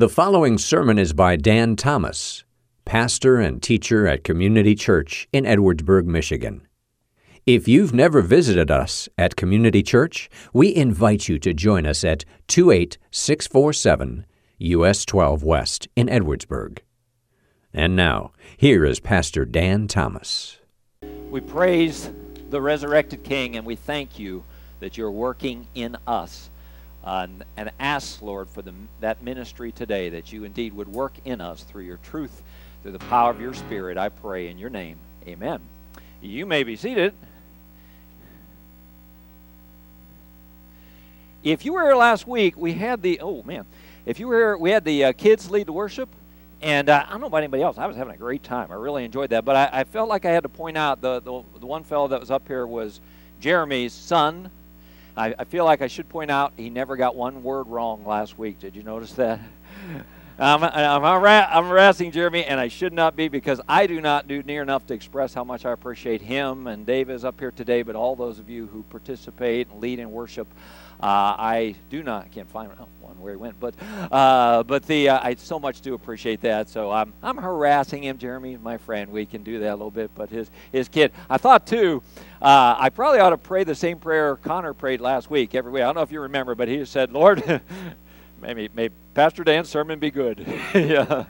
The following sermon is by Dan Thomas, pastor and teacher at Community Church in Edwardsburg, Michigan. If you've never visited us at Community Church, we invite you to join us at 28647 US 12 West in Edwardsburg. And now, here is Pastor Dan Thomas. We praise the resurrected King and we thank you that you're working in us. Uh, and, and ask, Lord, for the, that ministry today, that you indeed would work in us through your truth, through the power of your Spirit. I pray in your name. Amen. You may be seated. If you were here last week, we had the, oh man, if you were here, we had the uh, kids lead the worship. And uh, I don't know about anybody else. I was having a great time. I really enjoyed that. But I, I felt like I had to point out the, the, the one fellow that was up here was Jeremy's son, I, I, feel like I should point out he never got one word wrong last week. Did you notice that? I'm, I'm, I'm harassing Jeremy, and I should not be because I do not do near enough to express how much I appreciate him. And Dave is up here today, but all those of you who participate and lead in worship, uh, I do not. Can't find oh, one where he went, but uh, but the uh, I so much do appreciate that. So I'm I'm harassing him, Jeremy, my friend. We can do that a little bit, but his his kid. I thought too. Uh, I probably ought to pray the same prayer Connor prayed last week every week. I don't know if you remember, but he said, "Lord." maybe, maybe Pastor Dan's sermon be good. yeah,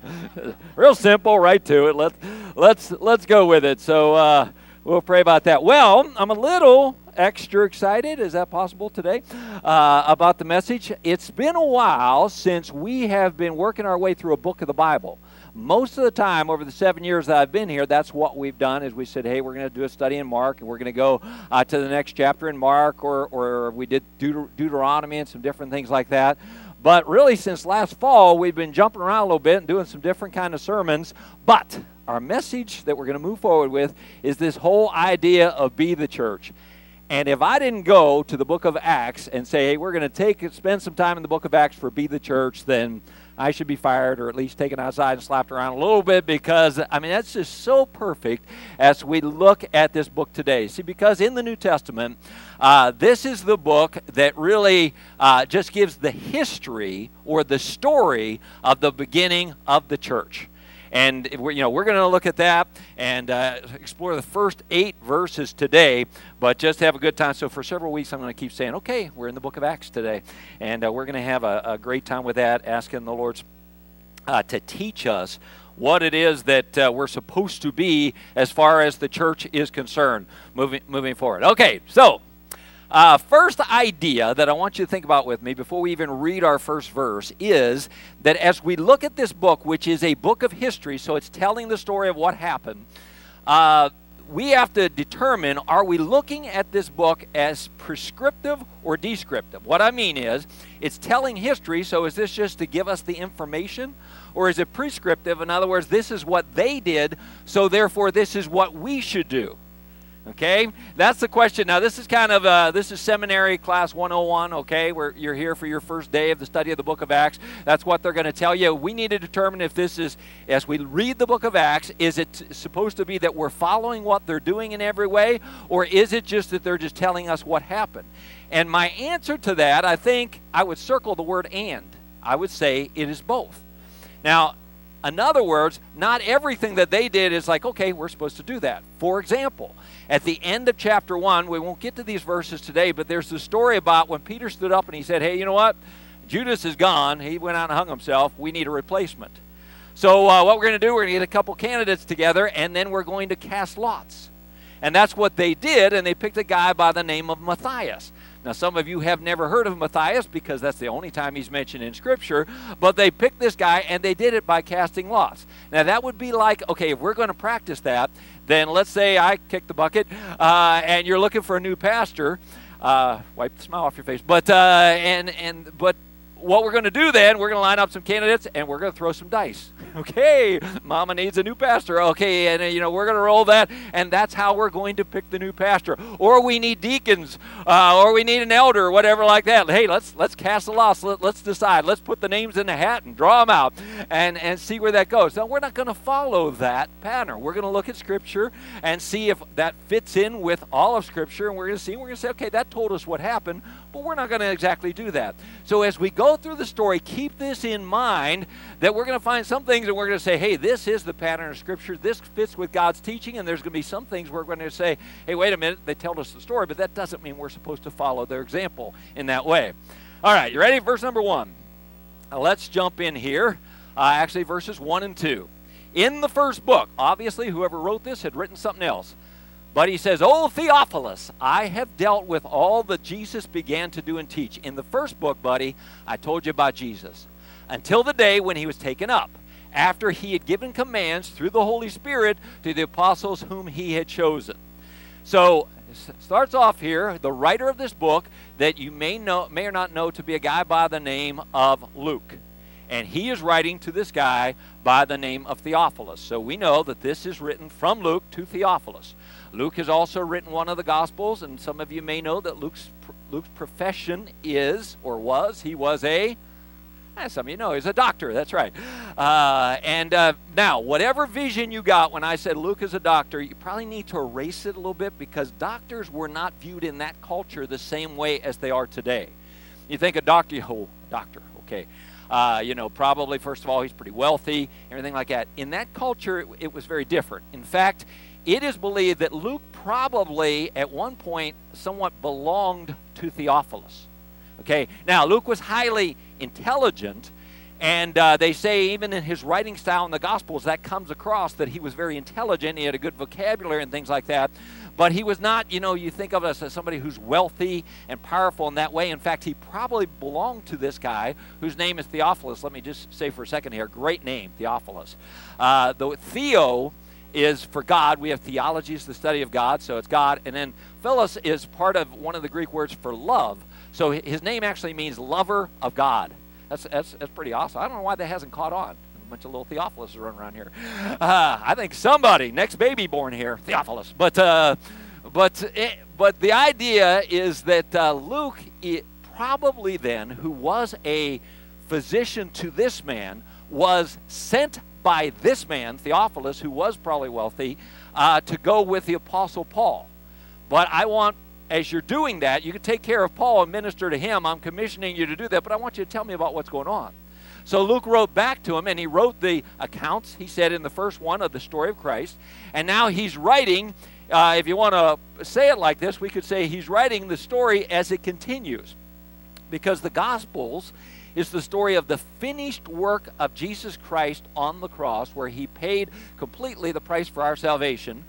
real simple, right to it. Let's let's let's go with it. So uh, we'll pray about that. Well, I'm a little extra excited. Is that possible today? Uh, about the message. It's been a while since we have been working our way through a book of the Bible. Most of the time, over the seven years that I've been here, that's what we've done. Is we said, "Hey, we're going to do a study in Mark, and we're going to go uh, to the next chapter in Mark, or or we did Deut- Deuteronomy and some different things like that." But really, since last fall, we've been jumping around a little bit and doing some different kind of sermons. But our message that we're going to move forward with is this whole idea of be the church. And if I didn't go to the book of Acts and say, hey, we're going to take spend some time in the book of Acts for be the church, then I should be fired or at least taken outside and slapped around a little bit because, I mean, that's just so perfect as we look at this book today. See, because in the New Testament, uh, this is the book that really uh, just gives the history or the story of the beginning of the church. And we're, you know, we're going to look at that and uh, explore the first eight verses today, but just have a good time. So for several weeks, I'm going to keep saying, okay, we're in the book of Acts today. And uh, we're going to have a, a, great time with that, asking the Lord's uh, to teach us what it is that uh, we're supposed to be as far as the church is concerned moving, moving forward. Okay, so uh, first idea that I want you to think about with me before we even read our first verse is that as we look at this book, which is a book of history, so it's telling the story of what happened, uh, we have to determine are we looking at this book as prescriptive or descriptive? What I mean is, it's telling history, so is this just to give us the information? Or is it prescriptive? In other words, this is what they did, so therefore this is what we should do. Okay, that's the question. Now, this is kind of this is seminary class 101. Okay, where you're here for your first day of the study of the Book of Acts. That's what they're going to tell you. We need to determine if this is, as we read the Book of Acts, is it supposed to be that we're following what they're doing in every way, or is it just that they're just telling us what happened? And my answer to that, I think, I would circle the word "and." I would say it is both. Now, in other words, not everything that they did is like, okay, we're supposed to do that. For example, at the end of chapter 1, we won't get to these verses today, but there's the story about when Peter stood up and he said, hey, you know what? Judas is gone. He went out and hung himself. We need a replacement. So, uh, what we're going to do, we're going to get a couple candidates together, and then we're going to cast lots. And that's what they did, and they picked a guy by the name of Matthias. Now, some of you have never heard of Matthias because that's the only time he's mentioned in Scripture, but they picked this guy and they did it by casting lots. Now, that would be like, okay, if we're going to practice that, then let's say I kick the bucket uh, and you're looking for a new pastor. Uh, wipe the smile off your face. But, uh, and, and, but what we're going to do then, we're going to line up some candidates and we're going to throw some dice. Okay, mama needs a new pastor. Okay, and uh, you know we're going to roll that, and that's how we're going to pick the new pastor. Or we need deacons, uh, or we need an elder, or whatever like that. Hey, let's let's cast a lot. Let, let's decide. Let's put the names in the hat and draw them out, and and see where that goes. Now we're not going to follow that pattern. We're going to look at Scripture and see if that fits in with all of Scripture, and we're going to see. We're going to say, okay, that told us what happened but we're not going to exactly do that. So as we go through the story, keep this in mind that we're going to find some things and we're going to say, hey, this is the pattern of Scripture. This fits with God's teaching. And there's going to be some things we're going to say, hey, wait a minute, they told us the story, but that doesn't mean we're supposed to follow their example in that way. All right, you ready? Verse number one. Now let's jump in here. Uh, actually, verses one and two. In the first book, obviously, whoever wrote this had written something else. But he says, Oh, Theophilus, I have dealt with all that Jesus began to do and teach. In the first book, buddy, I told you about Jesus. Until the day when he was taken up, after he had given commands through the Holy Spirit to the apostles whom he had chosen. So, starts off here, the writer of this book that you may know may or not know to be a guy by the name of Luke. And he is writing to this guy by the name of Theophilus. So we know that this is written from Luke to Theophilus. Luke has also written one of the Gospels, and some of you may know that Luke's, Luke's profession is, or was, he was a, eh, some of you know, he's a doctor, that's right. Uh, and uh, now, whatever vision you got when I said Luke is a doctor, you probably need to erase it a little bit because doctors were not viewed in that culture the same way as they are today. You think a doctor, oh, doctor, okay. Uh, you know, probably, first of all, he's pretty wealthy, everything like that. In that culture, it, it was very different. In fact, it is believed that Luke probably at one point somewhat belonged to Theophilus. Okay, now Luke was highly intelligent, and uh, they say even in his writing style in the Gospels that comes across that he was very intelligent. He had a good vocabulary and things like that. But he was not, you know, you think of us as somebody who's wealthy and powerful in that way. In fact, he probably belonged to this guy whose name is Theophilus. Let me just say for a second here, great name, Theophilus. Uh, the Theo is for God. We have theology is the study of God, so it's God. And then Philos is part of one of the Greek words for love. So his name actually means lover of God. That's, that's, that's pretty awesome. I don't know why that hasn't caught on. Bunch of little Theophilus running around here. Uh, I think somebody, next baby born here, Theophilus. But, uh, but, it, eh, but the idea is that uh, Luke, it, probably then, who was a physician to this man, was sent by this man, Theophilus, who was probably wealthy, uh, to go with the Apostle Paul. But I want, as you're doing that, you can take care of Paul and minister to him. I'm commissioning you to do that, but I want you to tell me about what's going on. So Luke wrote back to him, and he wrote the accounts, he said in the first one, of the story of Christ. And now he's writing, uh, if you want to say it like this, we could say he's writing the story as it continues. Because the Gospels is the story of the finished work of Jesus Christ on the cross, where he paid completely the price for our salvation.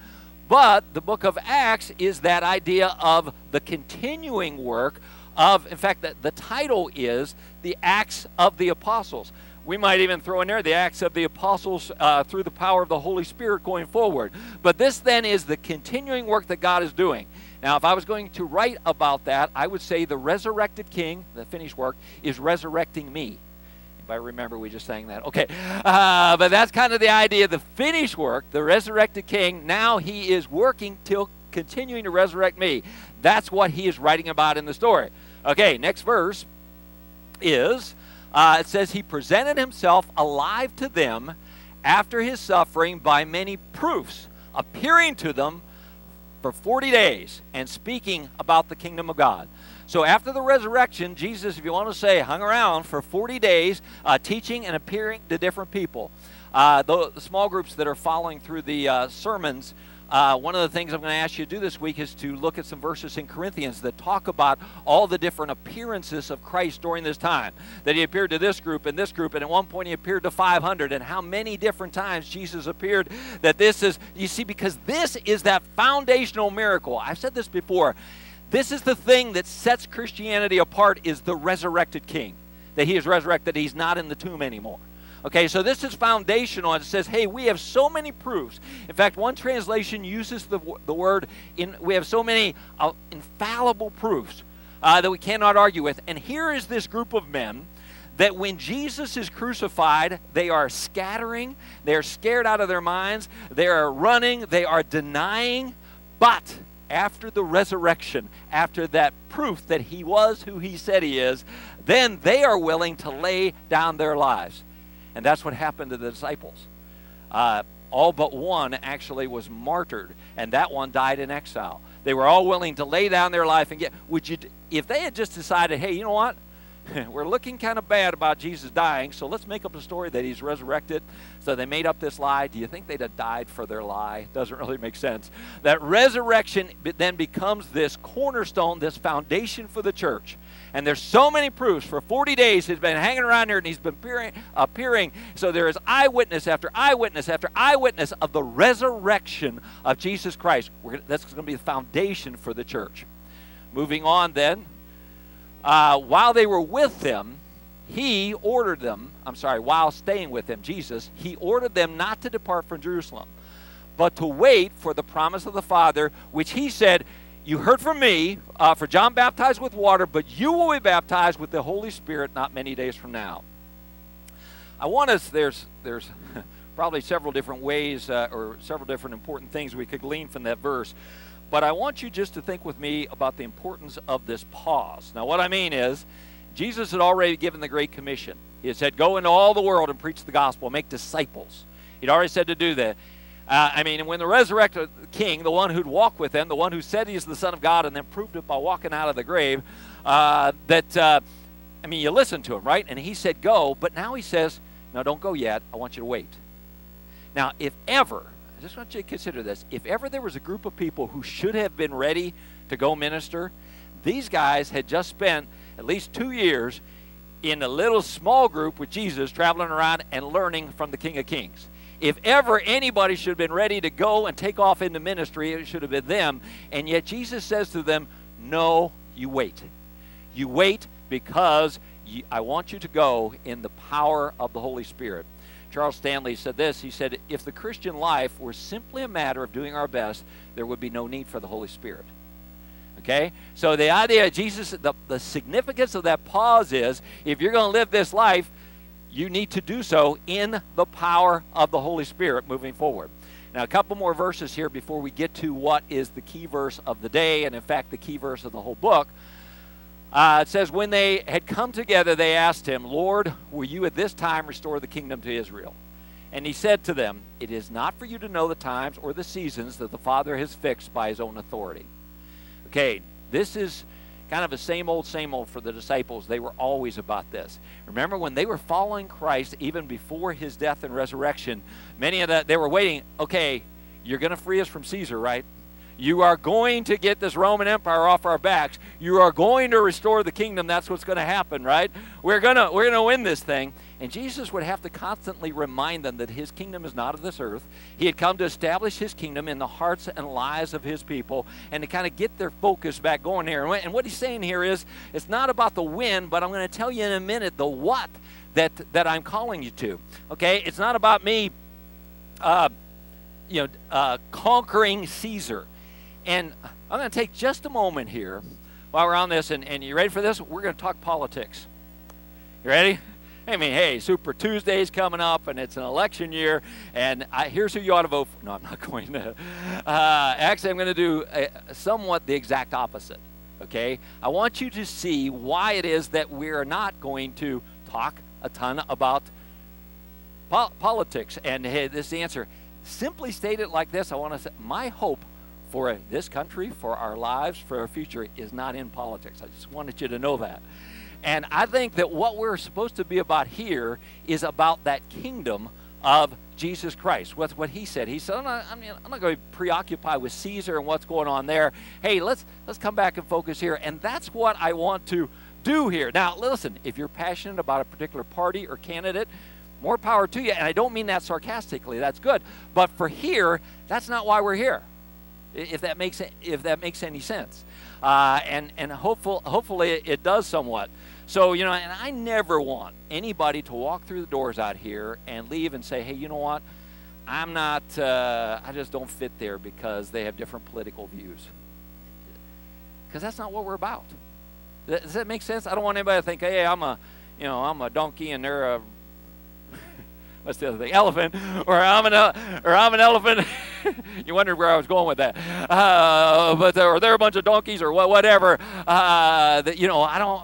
But the book of Acts is that idea of the continuing work of, in fact, the, the title is the Acts of the Apostles. We might even throw in there the Acts of the Apostles uh, through the power of the Holy Spirit going forward. But this then is the continuing work that God is doing. Now, if I was going to write about that, I would say the resurrected king, the finished work, is resurrecting me. I remember, we just sang that. Okay. Uh, but that's kind of the idea. The finished work, the resurrected king, now he is working till continuing to resurrect me. That's what he is writing about in the story. Okay, next verse is uh, it says, He presented himself alive to them after his suffering by many proofs, appearing to them for 40 days and speaking about the kingdom of God. So after the resurrection, Jesus, if you want to say, hung around for 40 days uh, teaching and appearing to different people. Uh, the, the, small groups that are following through the uh, sermons uh, one of the things I'm going to ask you to do this week is to look at some verses in Corinthians that talk about all the different appearances of Christ during this time. That he appeared to this group and this group, and at one point he appeared to 500, and how many different times Jesus appeared. That this is, you see, because this is that foundational miracle. I've said this before. This is the thing that sets Christianity apart is the resurrected king. That he is resurrected, he's not in the tomb anymore. Okay, so this is foundational. It says, hey, we have so many proofs. In fact, one translation uses the, the word, in, we have so many uh, infallible proofs uh, that we cannot argue with. And here is this group of men that when Jesus is crucified, they are scattering, they are scared out of their minds, they are running, they are denying. But after the resurrection, after that proof that he was who he said he is, then they are willing to lay down their lives. And that's what happened to the disciples. Uh, all but one actually was martyred, and that one died in exile. They were all willing to lay down their life and get. Would you, if they had just decided, hey, you know what? We're looking kind of bad about Jesus dying, so let's make up a story that he's resurrected. So they made up this lie. Do you think they'd have died for their lie? Doesn't really make sense. That resurrection then becomes this cornerstone, this foundation for the church. And there's so many proofs. For 40 days, he's been hanging around here and he's been appearing. appearing. So there is eyewitness after eyewitness after eyewitness of the resurrection of Jesus Christ. Gonna, that's going to be the foundation for the church. Moving on, then, uh, while they were with them, he ordered them, I'm sorry, while staying with them, Jesus, he ordered them not to depart from Jerusalem, but to wait for the promise of the Father, which he said, You heard from me, uh, for John baptized with water, but you will be baptized with the Holy Spirit not many days from now. I want us, there's, there's probably several different ways uh, or several different important things we could glean from that verse. But I want you just to think with me about the importance of this pause. Now, what I mean is, Jesus had already given the Great Commission. He had said, Go into all the world and preach the gospel, make disciples. He'd already said to do that. Uh, I mean, when the resurrected king, the one who'd walk with him, the one who said he's the Son of God and then proved it by walking out of the grave, uh, that, uh, I mean, you listen to him, right? And he said, Go, but now he says, No, don't go yet. I want you to wait. Now, if ever I just want you to consider this. If ever there was a group of people who should have been ready to go minister, these guys had just spent at least two years in a little small group with Jesus, traveling around and learning from the King of Kings. If ever anybody should have been ready to go and take off into ministry, it should have been them. And yet Jesus says to them, No, you wait. You wait because I want you to go in the power of the Holy Spirit. Charles Stanley said this. He said, If the Christian life were simply a matter of doing our best, there would be no need for the Holy Spirit. Okay? So the idea of Jesus, the, the significance of that pause is if you're going to live this life, you need to do so in the power of the Holy Spirit moving forward. Now, a couple more verses here before we get to what is the key verse of the day, and in fact, the key verse of the whole book. Uh, it says, When they had come together, they asked him, Lord, will you at this time restore the kingdom to Israel? And he said to them, It is not for you to know the times or the seasons that the Father has fixed by his own authority. Okay, this is kind of a same old, same old for the disciples. They were always about this. Remember when they were following Christ even before his death and resurrection, many of that they were waiting, okay, you're going to free us from Caesar, right? You are going to get this Roman Empire off our backs. You are going to restore the kingdom. That's what's going to happen, right? We're going to we're going to win this thing. And Jesus would have to constantly remind them that his kingdom is not of this earth. He had come to establish his kingdom in the hearts and lives of his people and to kind of get their focus back going here. And what he's saying here is it's not about the when, but I'm going to tell you in a minute the what that, that I'm calling you to. Okay? It's not about me, uh, you know, uh, conquering Caesar. And I'm going to take just a moment here while we're on this. And, and you ready for this? We're going to talk politics. You ready? I mean, hey, Super Tuesday's coming up, and it's an election year, and I, here's who you ought to vote for. No, I'm not going to. Uh, actually, I'm going to do a, somewhat the exact opposite. Okay? I want you to see why it is that we're not going to talk a ton about po- politics. And hey, this answer. Simply state it like this I want to say, my hope for this country, for our lives, for our future is not in politics. I just wanted you to know that. And I think that what we're supposed to be about here is about that kingdom of Jesus Christ. What's what he said. He said, I'm not, I'm not going to be preoccupied with Caesar and what's going on there. Hey, let's let's come back and focus here. And that's what I want to do here. Now, listen, if you're passionate about a particular party or candidate, more power to you. And I don't mean that sarcastically. That's good. But for here, that's not why we're here if that makes if that makes any sense. Uh, and and hopeful, hopefully it, does somewhat. So you know, and I never want anybody to walk through the doors out here and leave and say, hey, you know what? I'm not. Uh, I just don't fit there because they have different political views. Because that's not what we're about. Does that make sense? I don't want anybody to think, hey, I'm a, you know, I'm a donkey and they're a what's the other thing? Elephant, or I'm an, or I'm an elephant. you wondered where I was going with that. Uh, but or they're a bunch of donkeys or what whatever. Uh, that you know, I don't.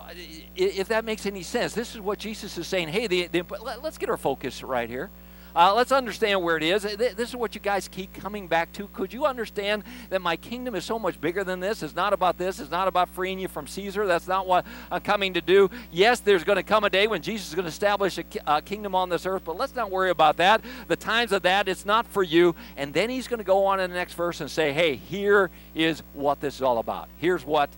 If that makes any sense, this is what Jesus is saying. Hey, the, the, let's get our focus right here. Uh, let's understand where it is. This is what you guys keep coming back to. Could you understand that my kingdom is so much bigger than this? It's not about this. It's not about freeing you from Caesar. That's not what I'm coming to do. Yes, there's going to come a day when Jesus is going to establish a, a kingdom on this earth, but let's not worry about that. The times of that, it's not for you. And then he's going to go on in the next verse and say, hey, here is what this is all about. Here's what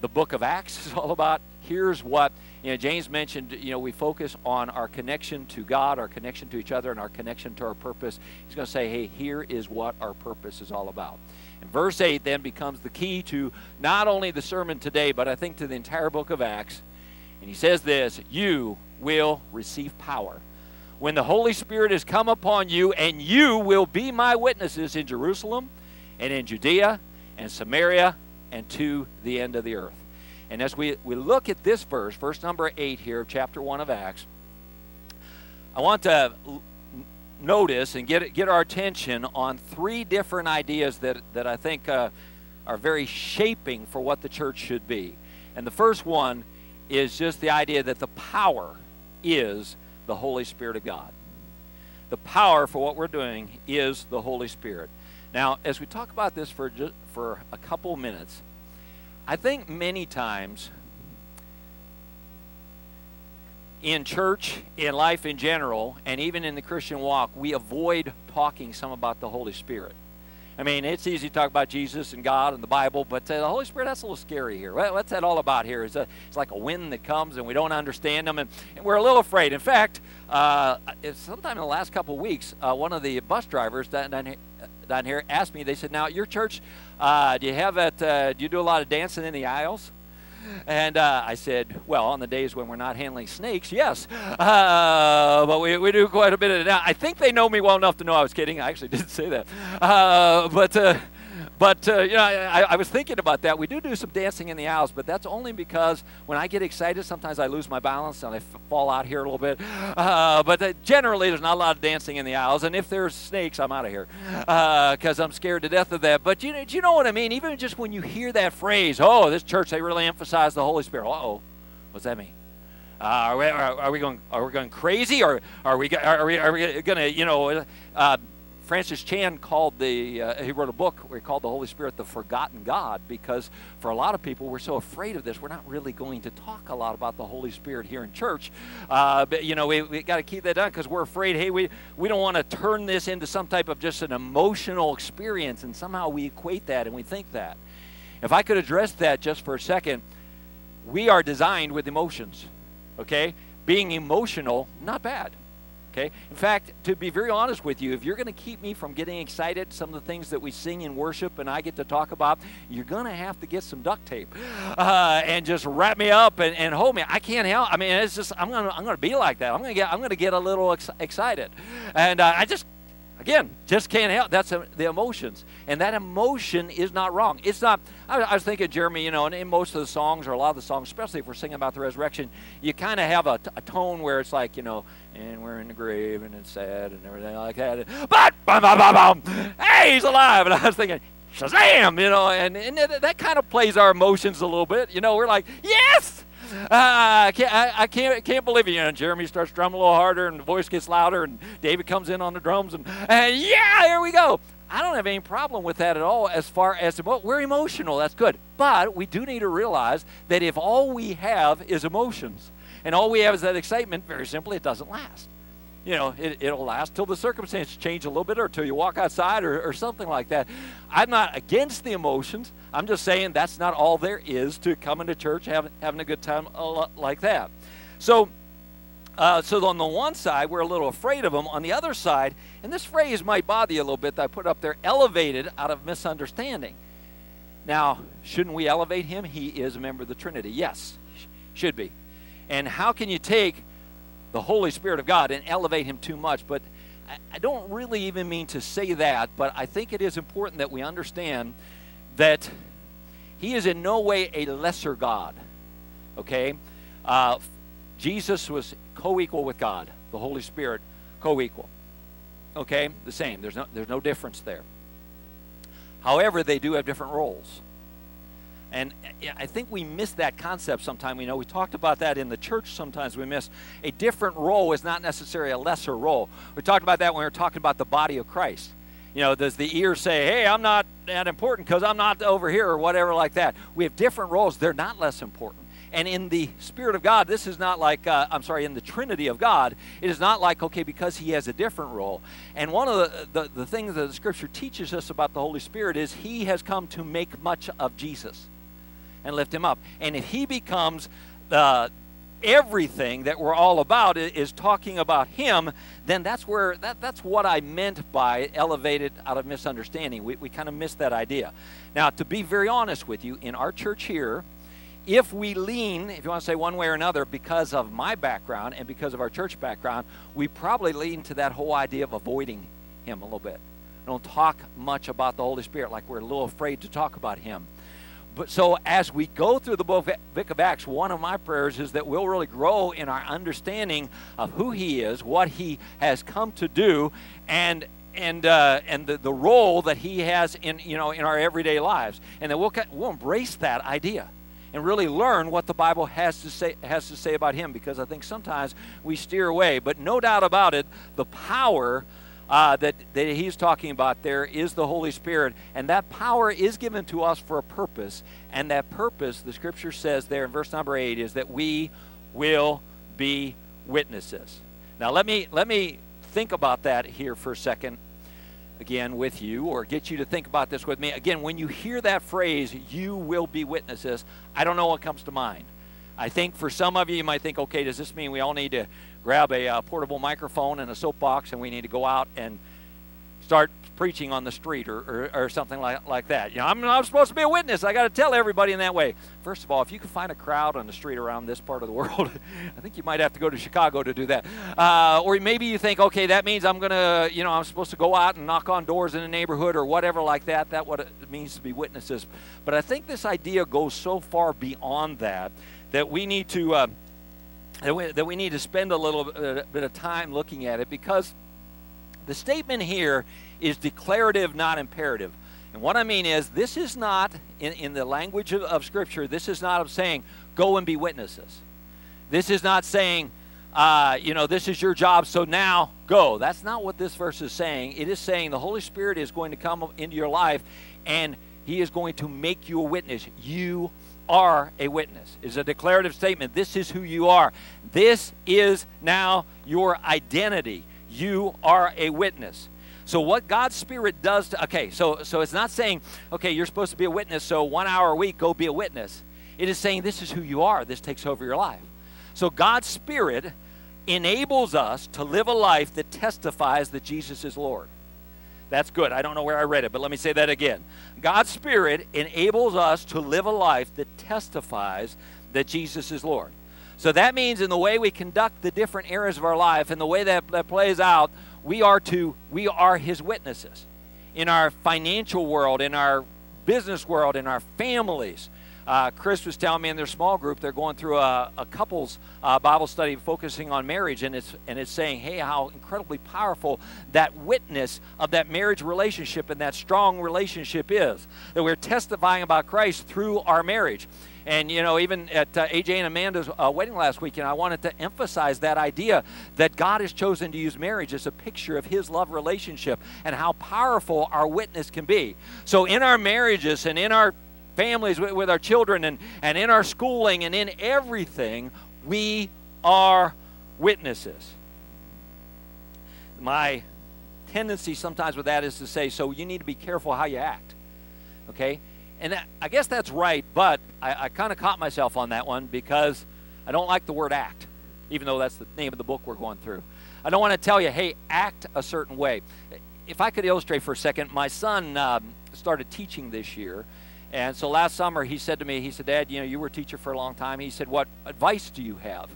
the book of Acts is all about. Here's what you know, James mentioned, you know, we focus on our connection to God, our connection to each other, and our connection to our purpose. He's going to say, hey, here is what our purpose is all about. And verse 8 then becomes the key to not only the sermon today, but I think to the entire book of Acts. And he says this You will receive power when the Holy Spirit has come upon you, and you will be my witnesses in Jerusalem and in Judea and Samaria and to the end of the earth. And as we, we look at this verse, verse number 8 here of chapter 1 of Acts, I want to notice and get, get our attention on three different ideas that, that I think uh, are very shaping for what the church should be. And the first one is just the idea that the power is the Holy Spirit of God. The power for what we're doing is the Holy Spirit. Now, as we talk about this for, just, for a couple minutes, I think many times in church, in life in general, and even in the Christian walk, we avoid talking some about the Holy Spirit. I mean, it's easy to talk about Jesus and God and the Bible, but uh, the Holy Spirit, that's a little scary here. What's that all about here? It's, a, it's like a wind that comes and we don't understand them, and, and we're a little afraid. In fact, uh, sometime in the last couple of weeks, uh, one of the bus drivers down, down, down here asked me, they said, Now, at your church, uh, do you have that, uh, do you do a lot of dancing in the aisles? And uh, I said, well, on the days when we're not handling snakes, yes. Uh, but we, we do quite a bit of it now. I think they know me well enough to know I was kidding. I actually didn't say that. Uh, but uh, but uh, you know, I, I, was thinking about that. We do do some dancing in the aisles, but that's only because when I get excited, sometimes I lose my balance and I f- fall out here a little bit. Uh, but uh, generally, there's not a lot of dancing in the aisles. And if there's snakes, I'm out of here because uh, I'm scared to death of that. But you know, do you know what I mean? Even just when you hear that phrase, "Oh, this church they really emphasize the Holy Spirit." oh, what's that mean? Uh, are, we, are, are, we going? Are we going crazy? Or are we? Are we? Are we going to? You know, uh, Francis Chan called the, uh, he wrote a book where he called the Holy Spirit the forgotten God because for a lot of people, we're so afraid of this, we're not really going to talk a lot about the Holy Spirit here in church. Uh, but, you know, we, we got to keep that down because we're afraid, hey, we, we don't want to turn this into some type of just an emotional experience, and somehow we equate that and we think that. If I could address that just for a second, we are designed with emotions, okay? Being emotional, not bad. Okay? In fact, to be very honest with you, if you're going to keep me from getting excited, some of the things that we sing in worship and I get to talk about, you're going to have to get some duct tape uh, and just wrap me up and, and hold me. I can't help. I mean, it's just I'm going to I'm going to be like that. I'm going to get I'm going to get a little ex- excited, and uh, I just Again, just can't help. That's the emotions. And that emotion is not wrong. It's not, I, was thinking, Jeremy, you know, and in most of the songs, or a lot of the songs, especially if we're singing about the resurrection, you kind of have a, a tone where it's like, you know, and we're in the grave and it's sad and everything like that. But, bum, bum, bum, bum, hey, he's alive. And I was thinking, Shazam, you know, and, and that kind of plays our emotions a little bit. You know, we're like, yes, I can't, I, I, can't, can't believe it. You know, Jeremy starts drumming a little harder, and the voice gets louder, and David comes in on the drums, and, and yeah, here we go. I don't have any problem with that at all as far as we're emotional. That's good. But we do need to realize that if all we have is emotions and all we have is that excitement, very simply, it doesn't last you know, it, will last till the circumstances change a little bit or till you walk outside or, or something like that. I'm not against the emotions. I'm just saying that's not all there is to coming to church, having, having a good time like that. So, uh, so on the one side, we're a little afraid of them. On the other side, and this phrase might bother you a little bit that I put up there, elevated out of misunderstanding. Now, shouldn't we elevate him? He is a member of the Trinity. Yes, should be. And how can you take the Holy Spirit of God and elevate him too much. But I don't really even mean to say that, but I think it is important that we understand that he is in no way a lesser God. Okay? Uh, Jesus was co equal with God, the Holy Spirit co equal. Okay? The same. There's no, there's no difference there. However, they do have different roles. And I think we miss that concept sometimes. You know, we talked about that in the church sometimes. We miss a different role is not necessarily a lesser role. We talked about that when we were talking about the body of Christ. You know, does the ear say, hey, I'm not that important because I'm not over here or whatever like that? We have different roles. They're not less important. And in the Spirit of God, this is not like, uh, I'm sorry, in the Trinity of God, it is not like, okay, because He has a different role. And one of the, the, the things that the Scripture teaches us about the Holy Spirit is He has come to make much of Jesus and lift Him up. And if He becomes the everything that we're all about is talking about him then that's where that, that's what i meant by elevated out of misunderstanding we, we kind of missed that idea now to be very honest with you in our church here if we lean, if you want to say one way or another, because of my background and because of our church background, we probably lean to that whole idea of avoiding Him a little bit. We don't talk much about the Holy Spirit, like we're a little afraid to talk about Him. But so as we go through the book of Acts, one of my prayers is that we'll really grow in our understanding of who He is, what He has come to do, and and uh, and the, the role that He has in you know in our everyday lives, and that we'll we'll embrace that idea and really learn what the Bible has to say has to say about him because I think sometimes we steer away. But no doubt about it, the power uh, that, that he's talking about there is the Holy Spirit, and that power is given to us for a purpose. And that purpose, the scripture says there in verse number eight, is that we will be witnesses. Now let me let me think about that here for a second again with you or get you to think about this with me. Again, when you hear that phrase, you will be witnesses, I don't know what comes to mind. I think for some of you, you might think, okay, does this mean we all need to grab a uh, portable microphone and a soapbox and we need to go out and start preaching on the street or, or, or, something like, like that. You know, I'm, I'm supposed to be a witness. I got to tell everybody in that way. First of all, if you can find a crowd on the street around this part of the world, I think you might have to go to Chicago to do that. Uh, or maybe you think, okay, that means I'm going to, you know, I'm supposed to go out and knock on doors in a neighborhood or whatever like that. That what it means to be witnesses. But I think this idea goes so far beyond that that we need to. Uh, that we, that we need to spend a little bit of time looking at it because the statement here is declarative, not imperative. And what I mean is, this is not, in, in the language of, of Scripture, this is not of saying, go and be witnesses. This is not saying, uh, you know, this is your job, so now go. That's not what this verse is saying. It is saying the Holy Spirit is going to come into your life and He is going to make you a witness. You are a witness. Is a declarative statement. This is who you are. This is now your identity. You are a witness. So what God's Spirit does to okay, so so it's not saying, okay, you're supposed to be a witness, so one hour a week, go be a witness. It is saying this is who you are. This takes over your life. So God's Spirit enables us to live a life that testifies that Jesus is Lord. That's good. I don't know where I read it, but let me say that again. God's Spirit enables us to live a life that testifies that Jesus is Lord. So that means in the way we conduct the different areas of our life and the way that, that plays out, we are to we are his witnesses in our financial world in our business world in our families uh, chris was telling me in their small group they're going through a, a couples uh, bible study focusing on marriage and it's and it's saying hey how incredibly powerful that witness of that marriage relationship and that strong relationship is that we're testifying about christ through our marriage and, you know, even at uh, AJ and Amanda's uh, wedding last weekend, I wanted to emphasize that idea that God has chosen to use marriage as a picture of his love relationship and how powerful our witness can be. So, in our marriages and in our families with, with our children and, and in our schooling and in everything, we are witnesses. My tendency sometimes with that is to say, so you need to be careful how you act. Okay? And that, I guess that's right, but I, I kind of caught myself on that one because I don't like the word act, even though that's the name of the book we're going through. I don't want to tell you, hey, act a certain way. If I could illustrate for a second, my son um, started teaching this year. And so last summer he said to me, he said, Dad, you know, you were a teacher for a long time. He said, What advice do you have?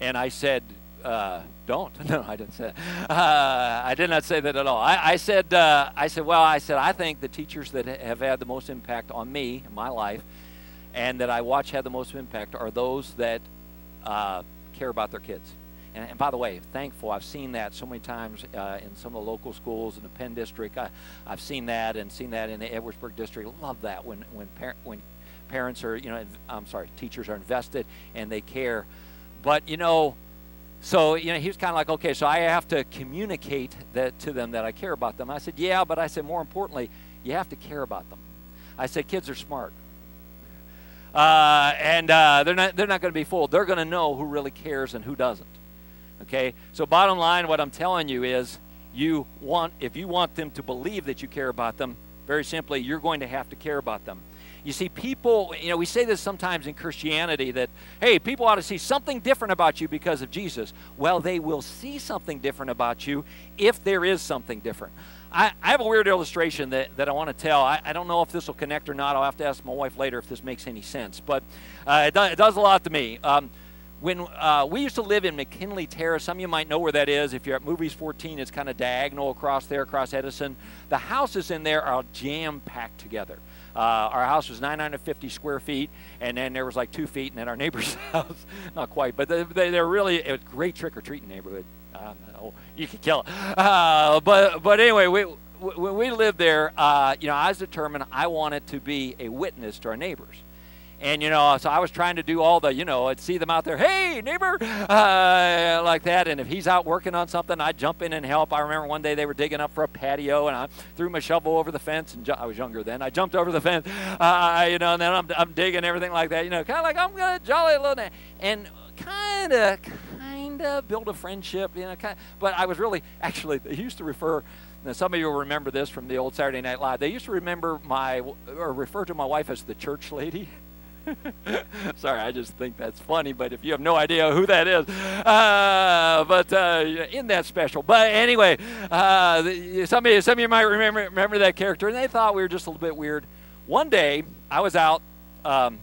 And I said, uh, don't. No, I didn't say. Uh, I did not say that at all. I, I said, uh, I said, well, I said, I think the teachers that have had the most impact on me in my life, and that I watch have the most impact are those that uh, care about their kids. And, and, by the way, thankful. I've seen that so many times uh, in some of the local schools in the Penn District. I, have seen that and seen that in the Edwardsburg District. Love that when when parent when parents are, you know, I'm sorry, teachers are invested and they care. But, you know, so, you know, he was kind of like, okay, so I have to communicate that to them that I care about them. I said, yeah, but I said, more importantly, you have to care about them. I said, kids are smart. Uh, and uh, they're not, they're not going to be fooled. They're going to know who really cares and who doesn't. Okay? So, bottom line, what I'm telling you is you want, if you want them to believe that you care about them, very simply, you're going to have to care about them. You see, people, you know, we say this sometimes in Christianity that, hey, people ought to see something different about you because of Jesus. Well, they will see something different about you if there is something different. I, I have a weird illustration that, that I want to tell. I, I don't know if this will connect or not. I'll have to ask my wife later if this makes any sense. But uh, it, do, it, does a lot to me. Um, when uh, we used to live in McKinley Terrace, some of you might know where that is. If you're at Movies 14, it's kind of diagonal across there, across Edison. The houses in there are jam packed together. Uh, our house was 950 square feet, and then there was like two feet, and then our neighbor's house, not quite, but they, they're really a great trick or treating neighborhood. Uh, you could kill it. Uh, but but anyway, we when we lived there, uh, you know, I was determined I wanted to be a witness to our neighbors. And, you know, so I was trying to do all the, you know, I'd see them out there, hey, neighbor, uh, like that. And if he's out working on something, I'd jump in and help. I remember one day they were digging up for a patio, and I threw my shovel over the fence. And ju- I was younger then. I jumped over the fence, uh, you know, and then I'm, I'm digging everything like that, you know, kind of like I'm going to jolly little. And kind of, kind of build a friendship, you know, kind of, but I was really, actually, they used to refer now, some of you will remember this from the old Saturday Night Live. They used to remember my, or refer to my wife as the church lady. Sorry, I just think that's funny, but if you have no idea who that is, uh, but uh, in that special. But anyway, uh, some, of you, some of you might remember, remember that character, and they thought we were just a little bit weird. One day, I was out. Um,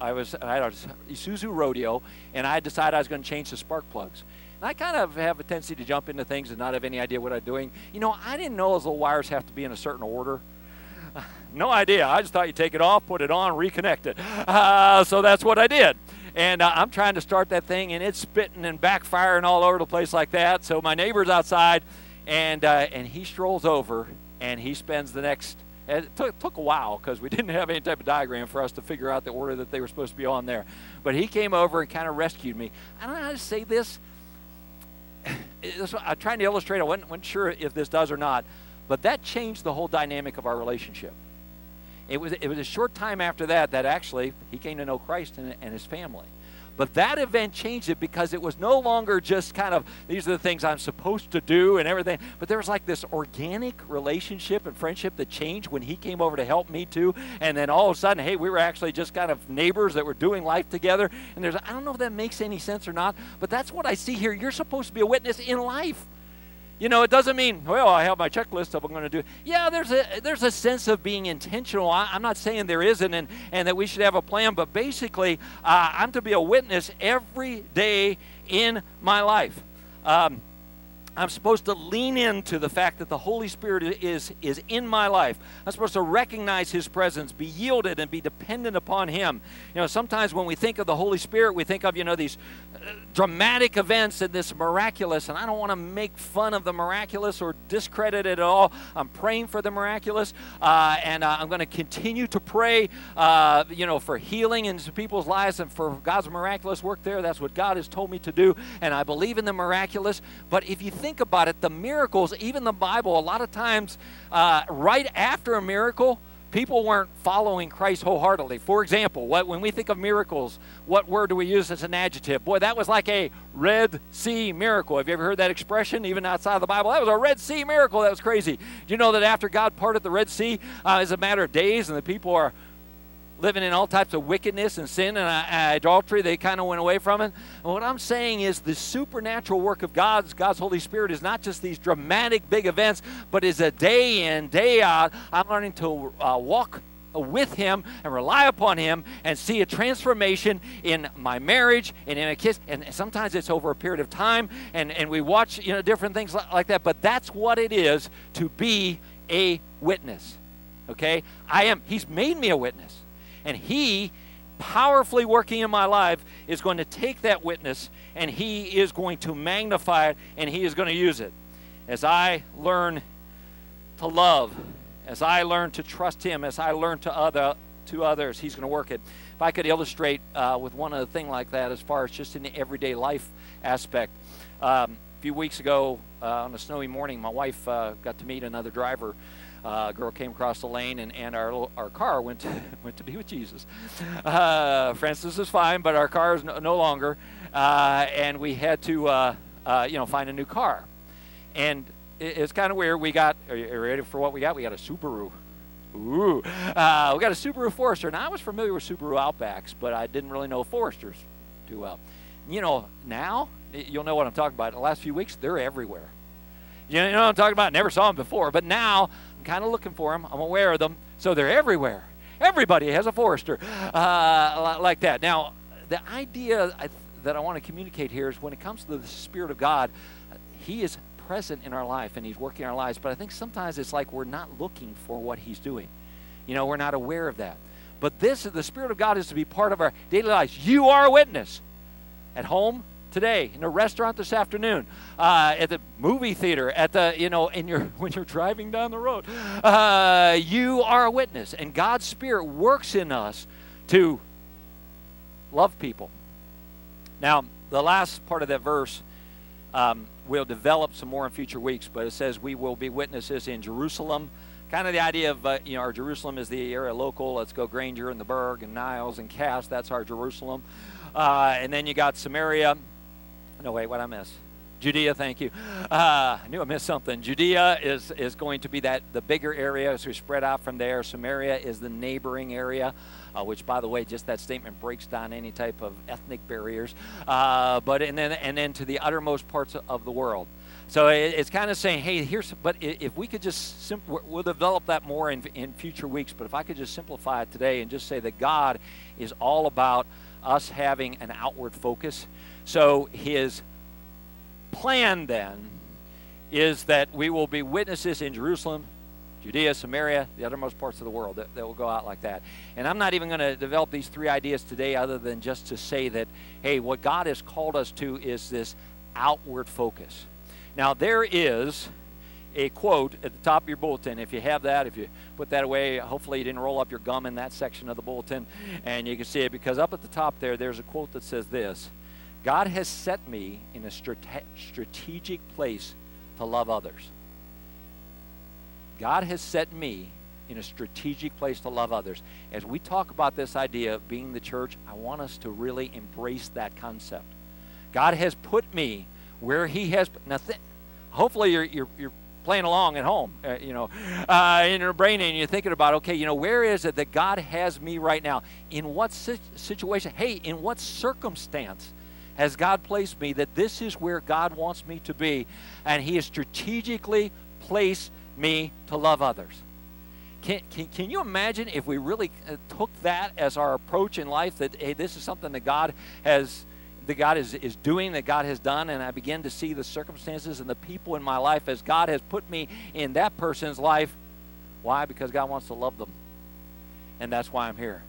I was I had a Isuzu rodeo, and I decided I was going to change the spark plugs. And I kind of have a tendency to jump into things and not have any idea what I'm doing. You know, I didn't know those little wires have to be in a certain order. No idea. I just thought you take it off, put it on, reconnect it. Uh, so that's what I did. And uh, I'm trying to start that thing, and it's spitting and backfiring all over the place like that. So my neighbor's outside, and uh, and he strolls over, and he spends the next. It took, took a while because we didn't have any type of diagram for us to figure out the order that they were supposed to be on there. But he came over and kind of rescued me. I don't know how to say this. I'm trying to illustrate. I wasn't, wasn't sure if this does or not, but that changed the whole dynamic of our relationship. It was, it was a short time after that that actually he came to know Christ and, and his family. But that event changed it because it was no longer just kind of these are the things I'm supposed to do and everything, but there was like this organic relationship and friendship that changed when he came over to help me too. And then all of a sudden, hey, we were actually just kind of neighbors that were doing life together. And there's I don't know if that makes any sense or not, but that's what I see here. You're supposed to be a witness in life. You know, it doesn't mean, well, I have my checklist of what I'm going to do. Yeah, there's a there's a sense of being intentional. I, am not saying there isn't and, and that we should have a plan, but basically, uh, I'm to be a witness every day in my life. Um, I'm supposed to lean into the fact that the Holy Spirit is, is in my life. I'm supposed to recognize His presence, be yielded, and be dependent upon Him. You know, sometimes when we think of the Holy Spirit, we think of, you know, these uh, dramatic events and this miraculous. And I don't want to make fun of the miraculous or discredit it at all. I'm praying for the miraculous. Uh, and uh, I'm going to continue to pray, uh, you know, for healing in people's lives and for God's miraculous work there. That's what God has told me to do. And I believe in the miraculous. But if you think about it, the miracles, even the Bible, a lot of times, uh, right after a miracle, people weren't following Christ wholeheartedly. For example, what, when we think of miracles, what word do we use as an adjective? Boy, that was like a Red Sea miracle. Have you ever heard that expression, even outside of the Bible? That was a Red Sea miracle. That was crazy. Do you know that after God parted the Red Sea, uh, it's a matter of days, and the people are living in all types of wickedness and sin and uh, idolatry. They kind of went away from it. And what I'm saying is the supernatural work of God's God's Holy Spirit is not just these dramatic big events, but is a day in, day out. I'm learning to uh, walk with him and rely upon him and see a transformation in my marriage and in a kiss and sometimes it's over a period of time and, and we watch you know different things like that but that's what it is to be a witness okay i am he's made me a witness and He, powerfully working in my life, is going to take that witness and He is going to magnify it and He is going to use it. As I learn to love, as I learn to trust Him, as I learn to other, to others, He's going to work it. If I could illustrate uh, with one other thing like that, as far as just in the everyday life aspect. Um, a few weeks ago, uh, on a snowy morning, my wife uh, got to meet another driver. Uh, a girl came across the lane, and, and our our car went to, went to be with Jesus. Uh, Francis is fine, but our car is no, no longer, uh, and we had to uh, uh, you know find a new car. And it, it's kind of weird. We got are you ready for what we got? We got a Subaru. Ooh, uh, we got a Subaru Forester. Now I was familiar with Subaru Outbacks, but I didn't really know Foresters too well. You know, now you'll know what I'm talking about. In the last few weeks, they're everywhere. You know what I'm talking about? Never saw them before, but now kind of looking for them. I'm aware of them, so they're everywhere. Everybody has a Forester uh, like that. Now, the idea that I want to communicate here is when it comes to the Spirit of God, He is present in our life and He's working our lives. But I think sometimes it's like we're not looking for what He's doing. You know, we're not aware of that. But this, the Spirit of God is to be part of our daily lives. You are a witness at home today, in a restaurant this afternoon, uh, at the movie theater, at the you know, in your when you're driving down the road. Uh, you are a witness, and God's Spirit works in us to love people. Now, the last part of that verse um, we'll develop some more in future weeks, but it says we will be witnesses in Jerusalem. Kind of the idea of, uh, you know, our Jerusalem is the area local. Let's go Granger and the Berg and Niles and Cass. That's our Jerusalem. Uh, and then you got Samaria. No, wait, what I miss? Judea, thank you. Uh, I knew I missed something. Judea is, is going to be that the bigger area as we spread out from there. Samaria is the neighboring area uh, which, by the way, just that statement breaks down any type of ethnic barriers. Uh, but and then and then to the uttermost parts of the world. So it, it's kind of saying, hey, here's. But if we could just, sim- we'll develop that more in in future weeks. But if I could just simplify it today and just say that God is all about us having an outward focus. So His plan then is that we will be witnesses in Jerusalem, Judea, Samaria, the uttermost parts of the world that, that will go out like that. And I'm not even going to develop these three ideas today other than just to say that, hey, what God has called us to is this outward focus. Now, there is a quote at the top of your bulletin. If you have that, if you put that away, hopefully you didn't roll up your gum in that section of the bulletin and you can see it because up at the top there, there's a quote that says this God has set me in a strate- strategic place to love others. God has set me in a strategic place to love others. As we talk about this idea of being the church, I want us to really embrace that concept. God has put me where He has. Now, th- hopefully, you're, you're, you're playing along at home, uh, you know, uh, in your brain, and you're thinking about, okay, you know, where is it that God has me right now? In what si- situation? Hey, in what circumstance? Has God placed me that this is where God wants me to be? And He has strategically placed me to love others. Can, can, can you imagine if we really uh, took that as our approach in life that, hey, this is something that God has that God is, is doing, that God has done, and I begin to see the circumstances and the people in my life as God has put me in that person's life. Why? Because God wants to love them. And that's why I'm here.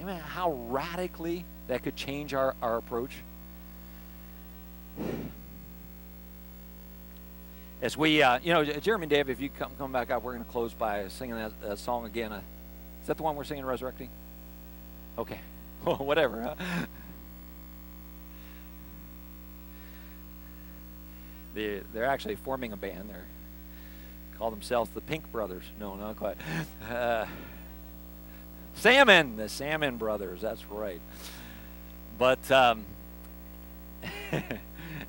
Amen. How radically that could change our, our approach as we, uh, you know, Jeremy and Dave, if you come, come back up, we're going to close by singing that, that song again. Uh, is that the one we're singing, Resurrecting? Okay. Whatever. Huh? they, they're actually forming a band. They're call themselves the Pink Brothers. No, not quite. Uh, Salmon, the Salmon Brothers. That's right. But um,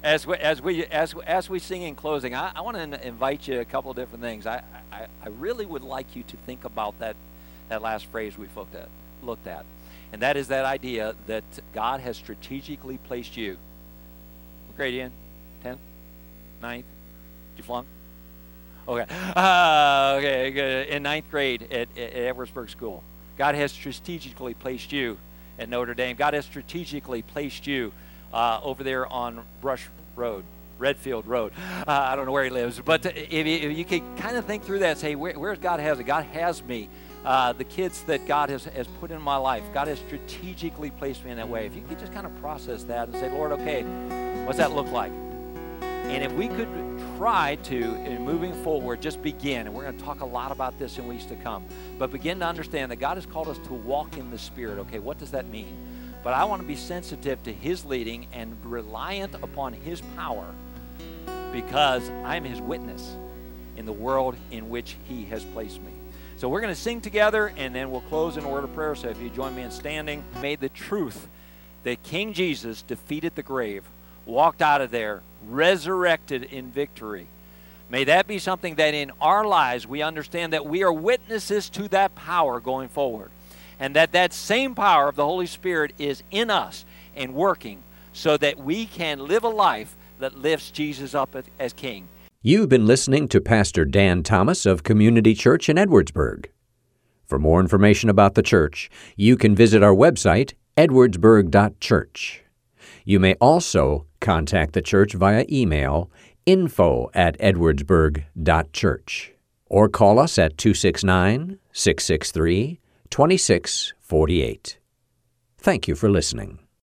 as we as we as, as we sing in closing, I, I want to invite you a couple of different things. I, I, I really would like you to think about that that last phrase we looked at looked at, and that is that idea that God has strategically placed you. What grade in? Tenth, ninth? Did you flunk? Okay. Uh, okay. In ninth grade at, at Edwardsburg School, God has strategically placed you at Notre Dame. God has strategically placed you uh, over there on Brush Road, Redfield Road. Uh, I don't know where he lives, but if you, if you can kind of think through that, say, where, where's God has it? God has me. Uh, the kids that God has, has put in my life, God has strategically placed me in that way. If you could just kind of process that and say, Lord, okay, what's that look like? And if we could try to, in moving forward, just begin. And we're going to talk a lot about this in weeks to come. But begin to understand that God has called us to walk in the Spirit. Okay, what does that mean? But I want to be sensitive to His leading and reliant upon His power because I'm His witness in the world in which He has placed me. So we're going to sing together and then we'll close in a word of prayer. So if you join me in standing, may the truth that King Jesus defeated the grave, walked out of there, resurrected in victory. May that be something that in our lives we understand that we are witnesses to that power going forward. And that that same power of the Holy Spirit is in us and working so that we can live a life that lifts Jesus up as King. You've been listening to Pastor Dan Thomas of Community Church in Edwardsburg. For more information about the church, you can visit our website, edwardsburg.church. You may also contact the church via email info at edwardsburg.church or call us at 269 663 2648. Thank you for listening.